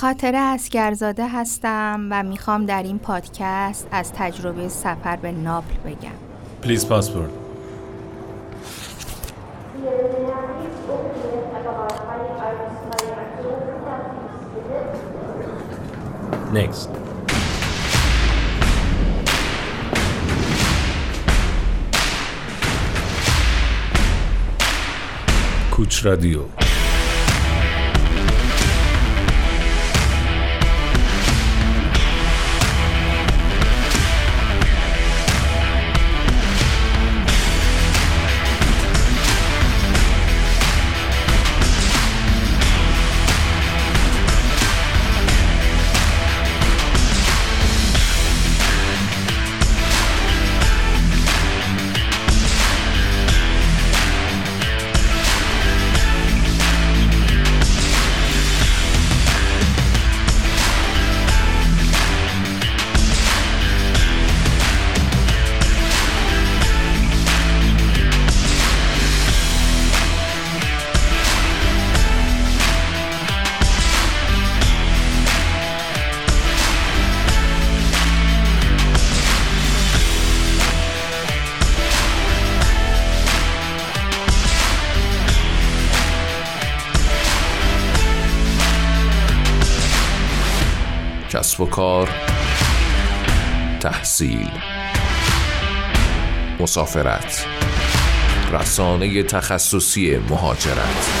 خاطره اسکرزاده هستم و می‌خوام در این پادکست از تجربه سفر به ناپل بگم. پلیز پاسپورت Next. کوچ رادیو کسب و کار تحصیل مسافرت رسانه تخصصی مهاجرت.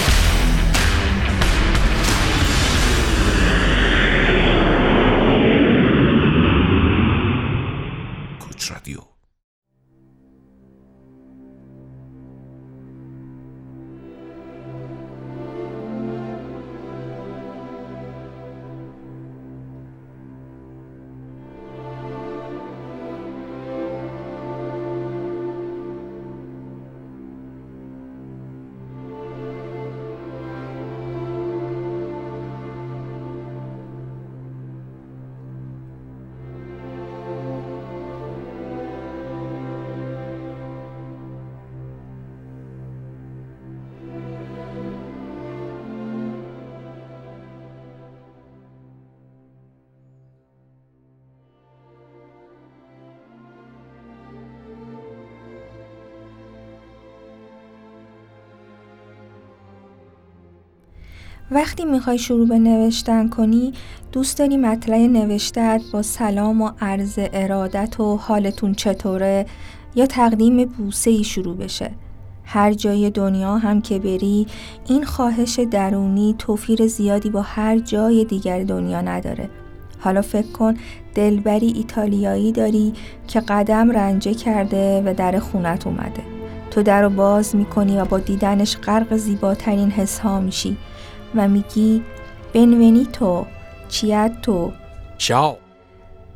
وقتی می‌خوای شروع به نوشتن کنی دوست داری مطلع نوشتت با سلام و عرض ارادت و حالتون چطوره یا تقدیم بوسه ای شروع بشه. هر جای دنیا هم که بری این خواهش درونی توفیر زیادی با هر جای دیگر دنیا نداره. حالا فکر کن دلبری ایتالیایی داری که قدم رنجه کرده و در خونت اومده. تو در رو باز می‌کنی و با دیدنش غرق زیباترین حس ها میشی. و میگی بنونیتو چیاتو چاو.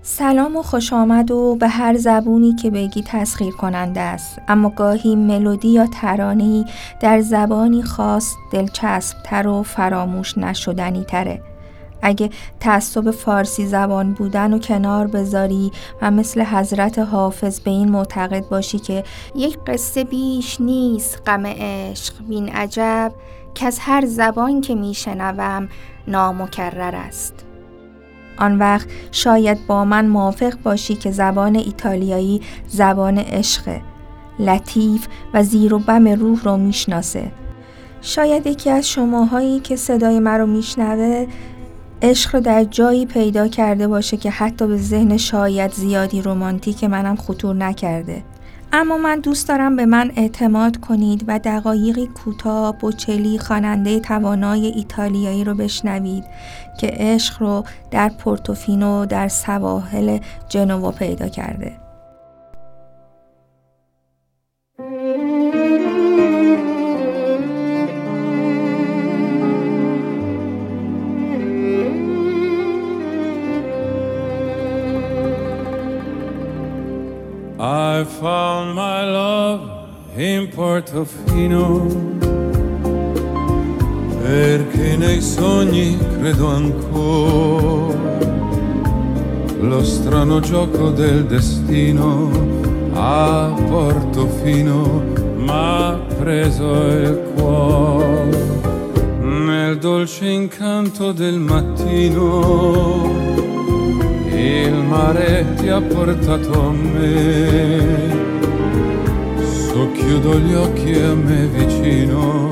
سلام و خوش آمد و به هر زبونی که بگی تسخیر کننده است. اما گاهی ملودی یا ترانه‌ای در زبانی خاص دلچسبتر و فراموش نشدنی تره. اگه تعصب فارسی زبان بودن و کنار بذاری و مثل حضرت حافظ به این معتقد باشی که یک قصه بیش نیست غم عشق بین عجب که از هر زبان که میشنوم نامکرر است. آن وقت شاید با من موافق باشی که زبان ایتالیایی زبان عشق لطیف و زیر و بم روح رو می‌شناسه. شاید یکی از شماهایی که صدای من رو میشنوه عشق رو در جایی پیدا کرده باشه که حتی به ذهن شاید زیادی رومانتیک منم خطور نکرده. اما من دوست دارم به من اعتماد کنید و دقایقی کوتاه بوچلی خواننده توانای ایتالیایی رو بشنوید که عشق رو در پورتوفینو در سواحل جنوا پیدا کرده. I found my love in Portofino. Perché nei sogni credo ancora. Lo strano gioco del destino a Portofino m'ha preso il cuore. Nel dolce incanto del mattino il mare ti ha portato a me. Socchiudo gli occhi a me vicino,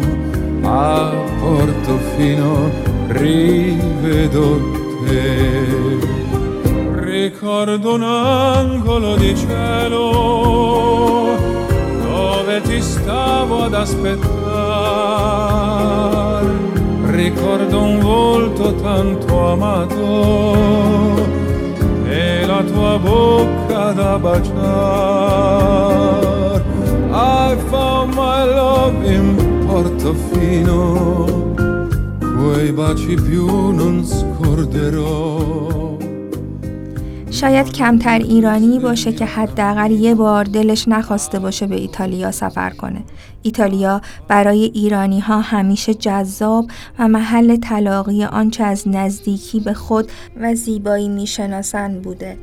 a Portofino rivedo te. Ricordo un angolo di cielo dove ti stavo ad aspettare. Ricordo un volto tanto amato I found my love in Portofino, quei baci più non scorderò. شاید کمتر ایرانی باشه که حداقل یه بار دلش نخواسته باشه به ایتالیا سفر کنه. ایتالیا برای ایرانی ها همیشه جذاب و محل تلاقی آنچه از نزدیکی به خود و زیبایی می‌شناسند بوده.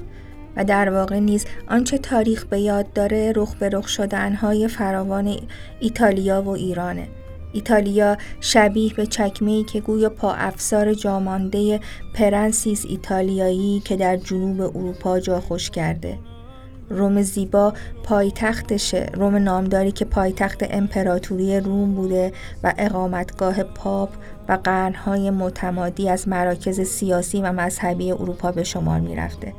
و در واقع نیز آنچه تاریخ به یاد داره رخ به رخ شدنهای فراوان ایتالیا و ایرانه. ایتالیا شبیه به چکمه‌ای که گویا پا افسار جامانده پرنسیس ایتالیایی که در جنوب اروپا جا خوش کرده. روم زیبا پایتختشه روم نامداری که پایتخت امپراتوری روم بوده و اقامتگاه پاپ و قرنهای متمادی از مراکز سیاسی و مذهبی اروپا به شمار می‌رفته.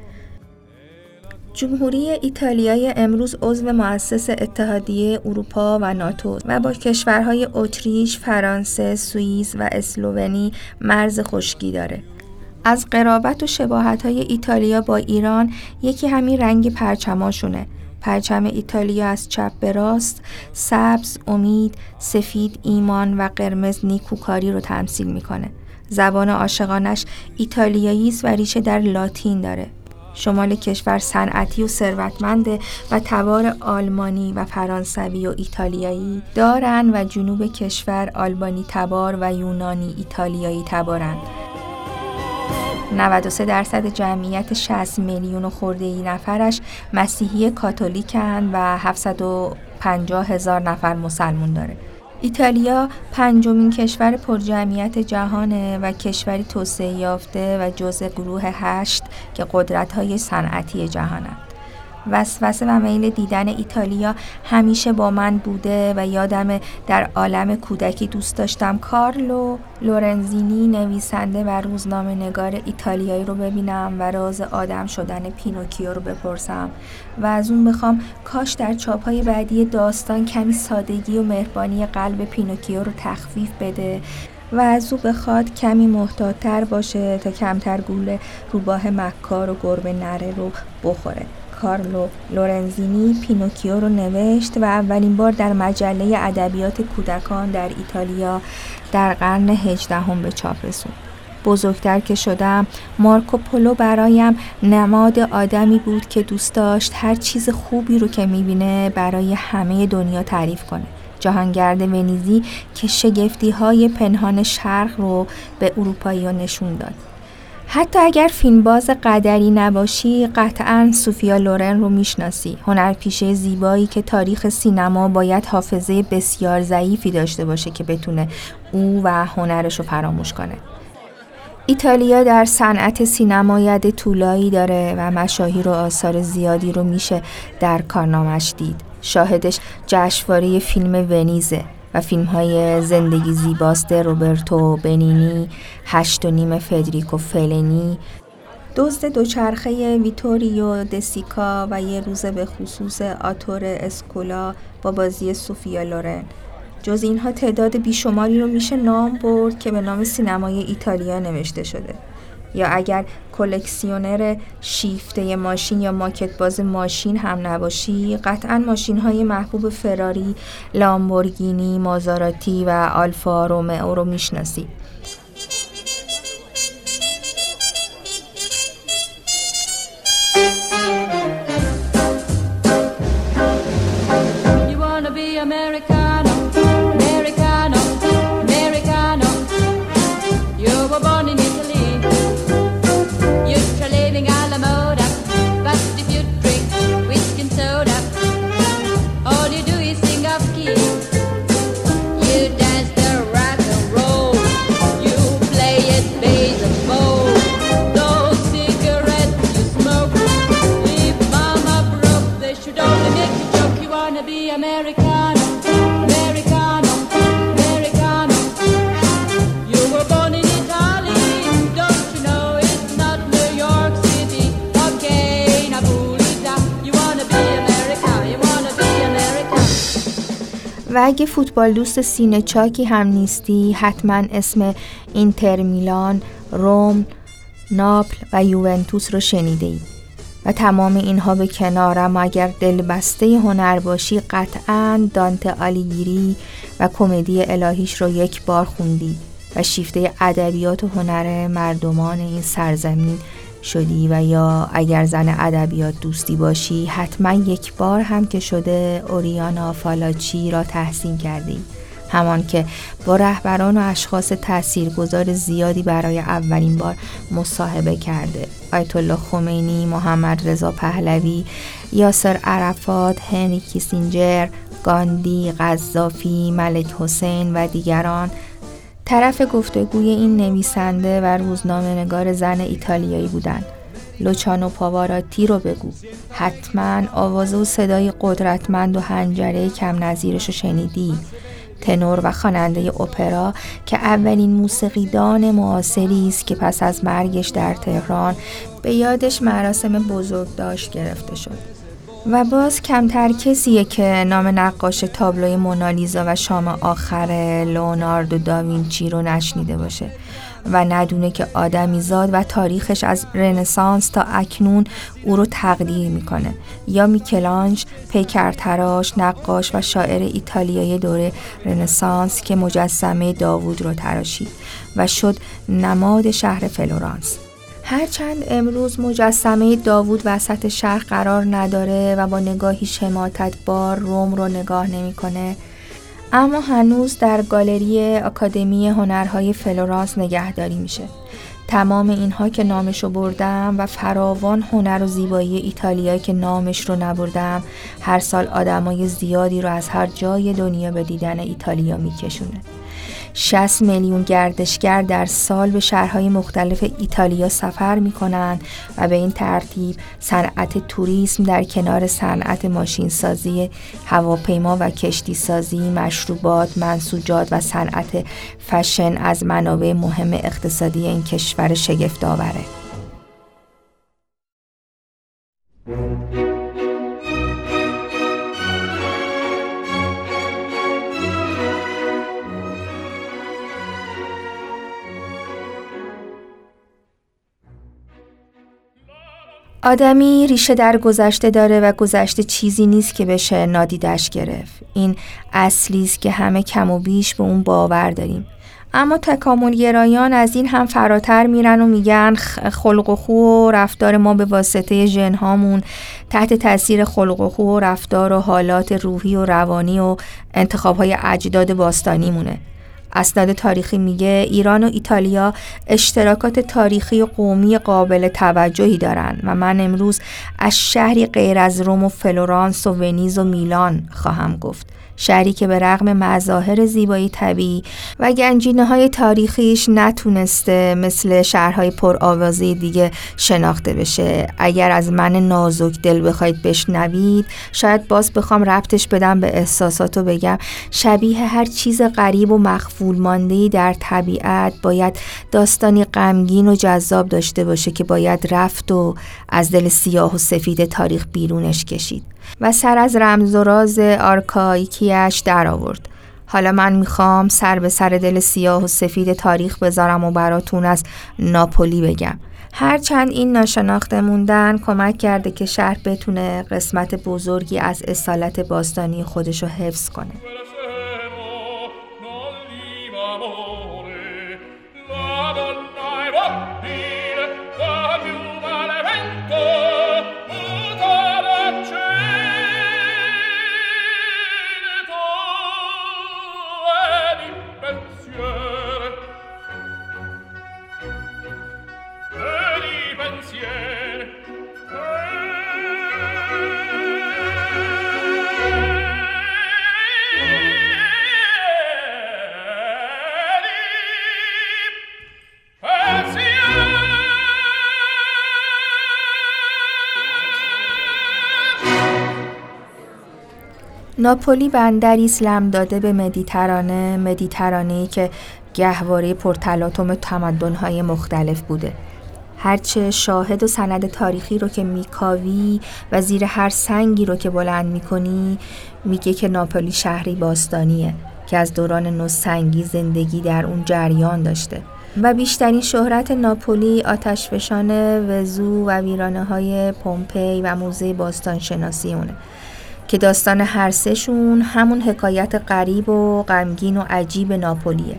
جمهوری ایتالیای امروز عضو مؤسس اتحادیه اروپا و ناتو و با کشورهای اتریش، فرانسه، سوئیس و اسلوونی مرز خشکی داره. از قرابت و شباهت های ایتالیا با ایران یکی همین رنگ پرچماشونه. پرچم ایتالیا از چپ به راست سبز، امید، سفید، ایمان و قرمز نیکوکاری رو تمثیل می‌کنه. زبان عاشقانش ایتالیایی است و ریشه در لاتین داره. شمال کشور صنعتی و ثروتمنده و تبار آلمانی و فرانسوی و ایتالیایی دارن و جنوب کشور آلبانی تبار و یونانی ایتالیایی تبارن 93 درصد جمعیت 60 میلیون و خورده ای نفرش مسیحی کاتولیکن و 750 هزار نفر مسلمون داره ایتالیا پنجمین کشور پرجمعیت جهانه و کشوری توسعه یافته و جزء گروه هشت که قدرت‌های صنعتی جهانند. وسوسه و میل دیدن ایتالیا همیشه با من بوده و یادم در عالم کودکی دوست داشتم. کارلو لورنزینی نویسنده و روزنامه نگار ایتالیایی رو ببینم و راز آدم شدن پینوکیو رو بپرسم و از اون بخوام کاش در چاپهای بعدی داستان کمی سادگی و مهربانی قلب پینوکیو رو تخفیف بده و از او بخواد کمی محتاطتر باشه تا کمتر گول روباه مکار و گربه نره رو بخوره. کارلو لورنزینی پینوکیو رو نوشت و اولین بار در مجله ادبیات کودکان در ایتالیا در قرن هجدهم به چاپ رسوند. بزرگتر که شدم مارکو پولو برایم نماد آدمی بود که دوست داشت هر چیز خوبی رو که می‌بینه برای همه دنیا تعریف کنه جهانگرد ونیزی که شگفتی های پنهان شرق رو به اروپایی نشون داد حتی اگر فیلمباز قدری نباشی قطعا سوفیا لورن رو می‌شناسی. هنرپیشه زیبایی که تاریخ سینما باید حافظه بسیار ضعیفی داشته باشه که بتونه او و هنرش رو فراموش کنه. ایتالیا در صنعت سینما ید طولایی داره و مشاهیر و آثار زیادی رو میشه در کارنامش دید. شاهدش جشنواره فیلم ونیزه. و فیلم های زندگی زیباست روبرتو بنینی هشت و نیم فدریکو فلنی. دزد دوچرخه ویتوریو دسیکا و یه روز به خصوص آتور اسکولا با بازی سوفیا لورن. جز اینها تعداد بیشماری رو میشه نام برد که به نام سینمای ایتالیا نوشته شده. یا اگر کلکسیونر شیفته ماشین یا ماکت باز ماشین هم نباشی قطعا ماشین های محبوب فراری، لامبورگینی، مازاراتی و آلفا رومئو رو می‌شناسی. اگه فوتبال دوست سینه چاکی هم نیستی حتما اسم اینتر میلان، روم، ناپل و یوونتوس رو شنیده ای. و تمام اینها به کنارم اگر دلبسته هنر باشی قطعا دانت آلیگیری و کمدی الهیش رو یک بار خوندی و شیفته ادبیات و هنر مردمان این سرزمین شدی و یا اگر زن ادبیات دوستی باشی حتما یک بار هم که شده اوریانا فالاچی را تحسین کردی همان که با رهبران و اشخاص تاثیرگذار زیادی برای اولین بار مصاحبه کرده. آیت الله خمینی، محمد رضا پهلوی، یاسر عرفات، هنری کیسینجر، گاندی، قذافی، ملک حسین و دیگران طرف گفتگوی این نویسنده و روزنامه نگار زن ایتالیایی بودند. لوچانو پاواراتی رو بگو. حتما آواز و صدای قدرتمند و هنجره کم نظیرش رو شنیدی. تنور و خواننده اپرا که اولین موسیقیدان معاصری است که پس از مرگش در تهران به یادش مراسم بزرگ داشت گرفته شد. و باز کمتر کسیه که نام نقاش تابلوی مونالیزا و شام آخر لوناردو داوینچی رو نشنیده باشه و ندونه که آدمی زاد و تاریخش از رنسانس تا اکنون او رو تقدیر می‌کنه. یا میکلانژ پیکرتراش نقاش و شاعر ایتالیایی دوره رنسانس که مجسمه داوود رو تراشید و شد نماد شهر فلورانس. هرچند امروز مجسمه داوود وسط شهر قرار نداره و با نگاهی شماتت بار روم رو نگاه نمی‌کنه اما هنوز در گالری آکادمی هنرهای فلورانس نگهداری میشه. تمام اینها که نامشو بردم و فراوان هنر و زیبایی ایتالیا که نامش رو نبردم هر سال آدمای زیادی رو از هر جای دنیا به دیدن ایتالیا میکشونه. 60 میلیون گردشگر در سال به شهرهای مختلف ایتالیا سفر می کنند و به این ترتیب صنعت توریسم در کنار صنعت ماشینسازی هواپیما و کشتی سازی مشروبات منسوجات و صنعت فشن از منابع مهم اقتصادی این کشور شگفت آوره. آدمی ریشه در گذشته داره و گذشته چیزی نیست که بشه نادیدش گرفت. این اصلی است که همه کم و بیش به اون باور داریم. اما تکامل گرایان از این هم فراتر میرن و میگن خلق و خو و رفتار ما به واسطه ژن هامون تحت تاثیر خلق و خو و رفتار و حالات روحی و روانی و انتخاب های اجداد باستانی مونه اسناد تاریخی میگه ایران و ایتالیا اشتراکات تاریخی قومی قابل توجهی دارند و من امروز از شهری غیر از روم و فلورانس و ونیز و میلان خواهم گفت. شهری که به رغم مظاهر زیبایی طبیعی و گنجینه های تاریخیش نتونسته مثل شهرهای پرآوازه دیگه شناخته بشه. اگر از من نازک دل بخواید بشنوید شاید باز بخوام ربطش بدم به احساسات و بگم. شبیه هر چیز غریب و مخفول مانده در طبیعت باید داستانی غمگین و جذاب داشته باشه که باید رفت و از دل سیاه و سفید تاریخ بیرونش کشید. و سر از رمز و راز آرکایکیش در آورد. حالا من می‌خوام سر به سر دل سیاه و سفید تاریخ بذارم و براتون از ناپولی بگم. هرچند این ناشناخته موندن کمک کرده که شهر بتونه قسمت بزرگی از اصالت باستانی خودشو حفظ کنه. ناپولی بندری اسلام داده به مدیترانه مدیترانه که گهواره پرتلاطم تمدن‌های مختلف بوده. هرچه شاهد و سند تاریخی رو که میکاوی و زیر هر سنگی رو که بلند می‌کنی میگه که ناپولی شهری باستانیه که از دوران نوسنگی زندگی در اون جریان داشته. و بیشترین شهرت ناپولی آتشفشان وزو و ویرانه های پومپی و موزه باستان شناسی اونه. که داستان هر سهشون همون حکایت غریب و غمگین و عجیب ناپولیه.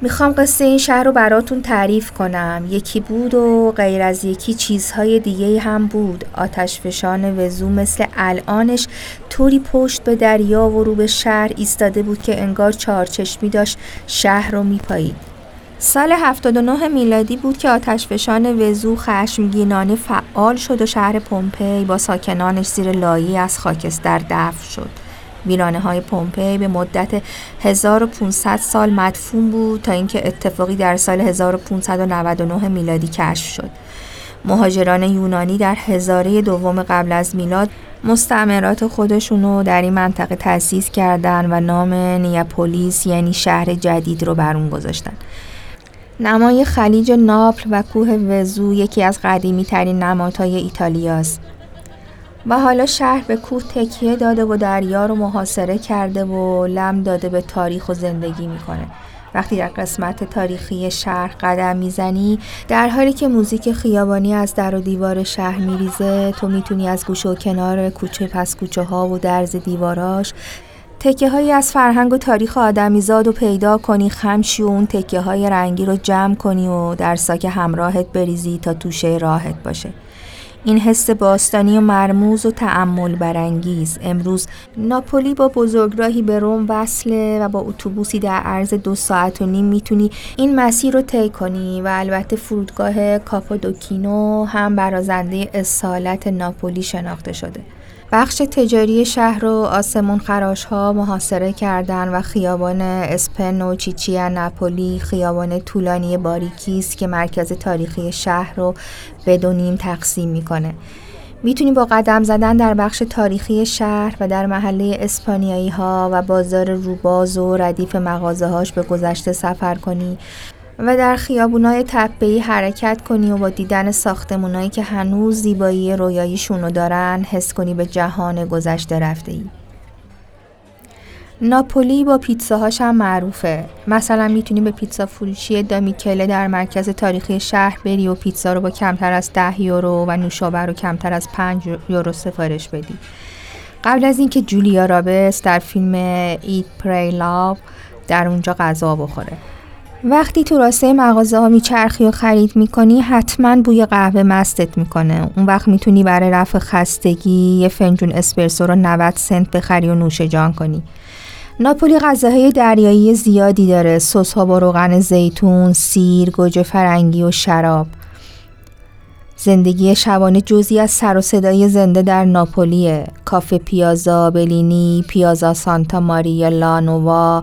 می‌خوام قصه این شهر رو براتون تعریف کنم. یکی بود و غیر از یکی چیزهای دیگه هم بود. آتش فشان وزو مثل الانش طوری پشت به دریا و رو به شهر ایستاده بود که انگار چارچشمی داشت شهر رو میپایید. سال 79 میلادی بود که آتشفشان وزو خشمگینانه فعال شد و شهر پومپی با ساکنانش زیر لایی از خاکستر دفن شد. ویرانه های پومپی به مدت 1500 سال مدفون بود تا اینکه اتفاقی در سال 1599 میلادی کشف شد. مهاجران یونانی در هزاره دوم قبل از میلاد مستعمرات خودشونو در این منطقه تأسیس کردند و نام نیاپولیس یعنی شهر جدید رو بر اون گذاشتن. نمای خلیج ناپل و کوه وزو یکی از قدیمی ترین نمادهای ایتالیاست. و حالا شهر به کوه تکیه داده و دریا رو محاصره کرده و لم داده به تاریخ و زندگی می‌کنه. وقتی در قسمت تاریخی شهر قدم می‌زنی در حالی که موزیک خیابانی از در و دیوار شهر میریزه تو می‌تونی از گوشه و کنار کوچه پس کوچه ها و درز دیواراش تکه هایی از فرهنگ و تاریخ آدمیزاد و پیدا کنی خمشی و اون تکه های رنگی رو جمع کنی و در ساک همراهت بریزی تا توشه راحت باشه. این حس باستانی و مرموز و تعمل برانگیز. امروز ناپولی با بزرگراهی به روم وصله و با اتوبوسی در عرض دو ساعت و نیم می‌تونی این مسیر رو طی کنی و البته فرودگاه کاپودوکینو هم برازنده اصالت ناپولی شناخته شده. بخش تجاری شهر رو آسمون خراش ها محاصره کردن و خیابان اسپن و چیچیا نپولی خیابان طولانی باریکی است که مرکز تاریخی شهر رو بدونیم تقسیم می‌کنه. می‌تونی با قدم زدن در بخش تاریخی شهر و در محله اسپانیایی ها و بازار روباز و ردیف مغازه هاش به گذشته سفر کنی. و در خیابونای تپه‌ای حرکت کنی و با دیدن ساختمونایی که هنوز زیبایی رویاییشونو دارن حس کنی به جهان گذشته رفته ای. ناپولی با پیتزاهاش هم معروفه. مثلا می‌تونی به پیتزا فروشی دامیکله در مرکز تاریخی شهر بری و پیتزا رو با کمتر از ده یورو و نوشابه رو کمتر از 5 یورو سفارش بدی. قبل از اینکه جولیا رابرتس در فیلم Eat Pray Love در اونجا غذا بخوره. وقتی تو راسته مغازه ها میچرخی و خرید می‌کنی حتما بوی قهوه مستت می‌کنه. اون وقت می‌تونی برای رفع خستگی یه فنجون اسپرسو رو 90 سنت بخری و نوش جان کنی. ناپولی غذاهای دریایی زیادی داره. سس ها با روغن زیتون، سیر، گوجه فرنگی و شراب. زندگی شبانه جزی از سر و صدای زنده در ناپولیه. کافه پیازا بلینی پیازا سانتا ماریا لانووا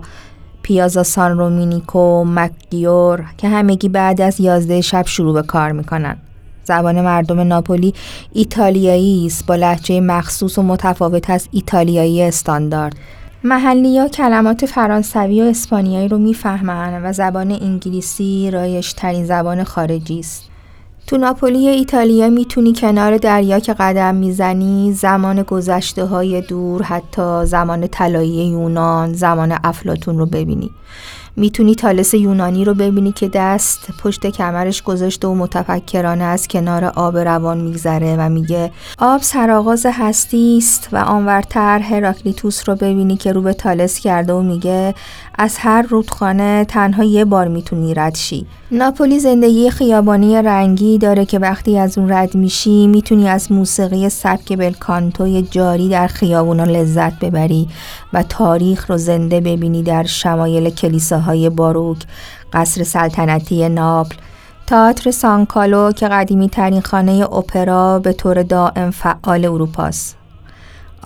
پیازا سان رومینیکو مکگیور که همگی بعد از یازده شب شروع به کار می‌کنن. زبان مردم ناپولی ایتالیایی است با لحجه مخصوص و متفاوت از ایتالیایی استاندارد. محلی ها کلمات فرانسوی و اسپانیایی رو می‌فهمن و زبان انگلیسی رایش ترین زبان خارجی است. تو ناپولی ایتالیا می‌تونی کنار دریا که قدم می‌زنی زمان گذشته های دور حتی زمان طلایی یونان زمان افلاتون رو ببینی. می‌تونی تالس یونانی رو ببینی که دست پشت کمرش گذاشته و متفکرانه از کنار آب روان میگذره و میگه آب سرآغاز هستی است و آنورتر هراکلیتوس رو ببینی که رو به تالس کرده و میگه از هر رودخانه تنها یه بار می‌تونی رد شی. ناپولی زندگی خیابانی رنگی داره که وقتی از اون رد میشی می‌تونی از موسیقی سبک بلکانتوی جاری در خیابونا لذت ببری و تاریخ رو زنده ببینی در شمایل کلیساهای باروک قصر سلطنتی ناپل تئاتر سانکالو که قدیمی ترین خانه اپرا به طور دائم فعال اروپاست.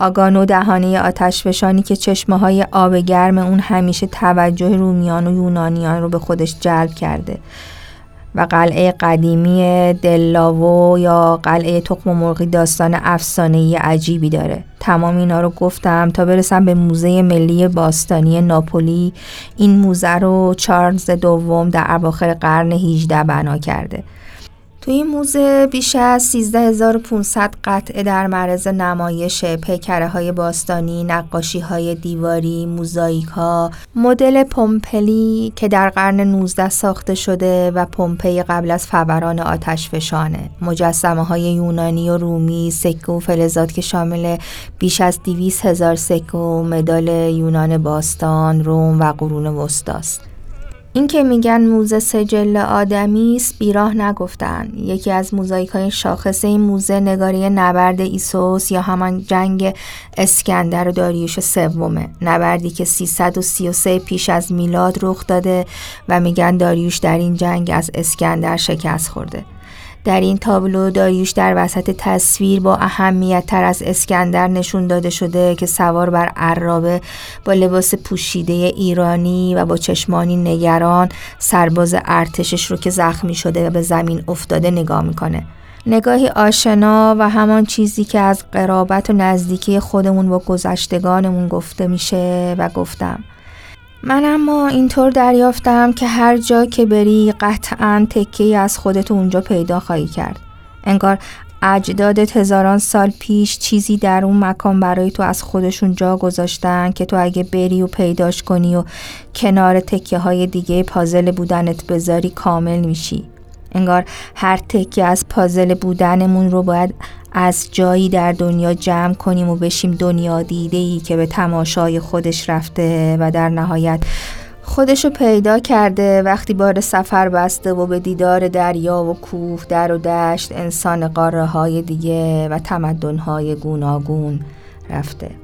آگانو دهانه آتشفشانی که چشمه های آب گرم اون همیشه توجه رومیان و یونانیان رو به خودش جلب کرده و قلعه قدیمی دلاوو یا قلعه تخم مرغی داستان افسانه‌ای عجیبی داره. تمام اینا رو گفتم تا برسم به موزه ملی باستانی ناپولی. این موزه رو چارلز دوم در اواخر قرن 18 بنا کرده. توی این موزه بیش از 13500 قطعه در معرض نمایش پیکره های باستانی، نقاشی های دیواری، موزاییک ها، مدل پومپلی که در قرن 19 ساخته شده و پومپی قبل از فوران آتش فشانه، مجسمه های یونانی و رومی، سکه و فلزات که شامل بیش از 200 هزار سکه و مدال یونان باستان، روم و قرون وسطاست. این که میگن موزه سجل آدمی است بیراه نگفتن. یکی از موزاییک های شاخصه این موزه نگاری نبرد ایسوس یا همان جنگ اسکندر و داریوش سومه. نبردی که 333 پیش از میلاد رخ داده و میگن داریوش در این جنگ از اسکندر شکست خورده. در این تابلو داریوش در وسط تصویر با اهمیت تر از اسکندر نشون داده شده که سوار بر عرابه با لباس پوشیده ایرانی و با چشمانی نگران سرباز ارتشش رو که زخمی شده و به زمین افتاده نگاه می‌کنه. نگاهی آشنا و همان چیزی که از قرابت و نزدیکی خودمون با گذشتگانمون گفته میشه و گفتم. من اما اینطور دریافتم که هر جا که بری قطعا تکه از خودت اونجا پیدا خواهی کرد. انگار اجدادت هزاران سال پیش چیزی در اون مکان برای تو از خودشون جا گذاشتن که تو اگه بری و پیداش کنی و کنار تکه های دیگه پازل بودنت بذاری کامل میشی. انگار هر تکه از پازل بودنمون رو باید از جایی در دنیا جمع کنیم و بشیم دنیا دیده ای که به تماشای خودش رفته و در نهایت خودشو پیدا کرده. وقتی بار سفر بسته و به دیدار دریا و کوه در و دشت انسان قاره های دیگه و تمدن های گوناگون رفته.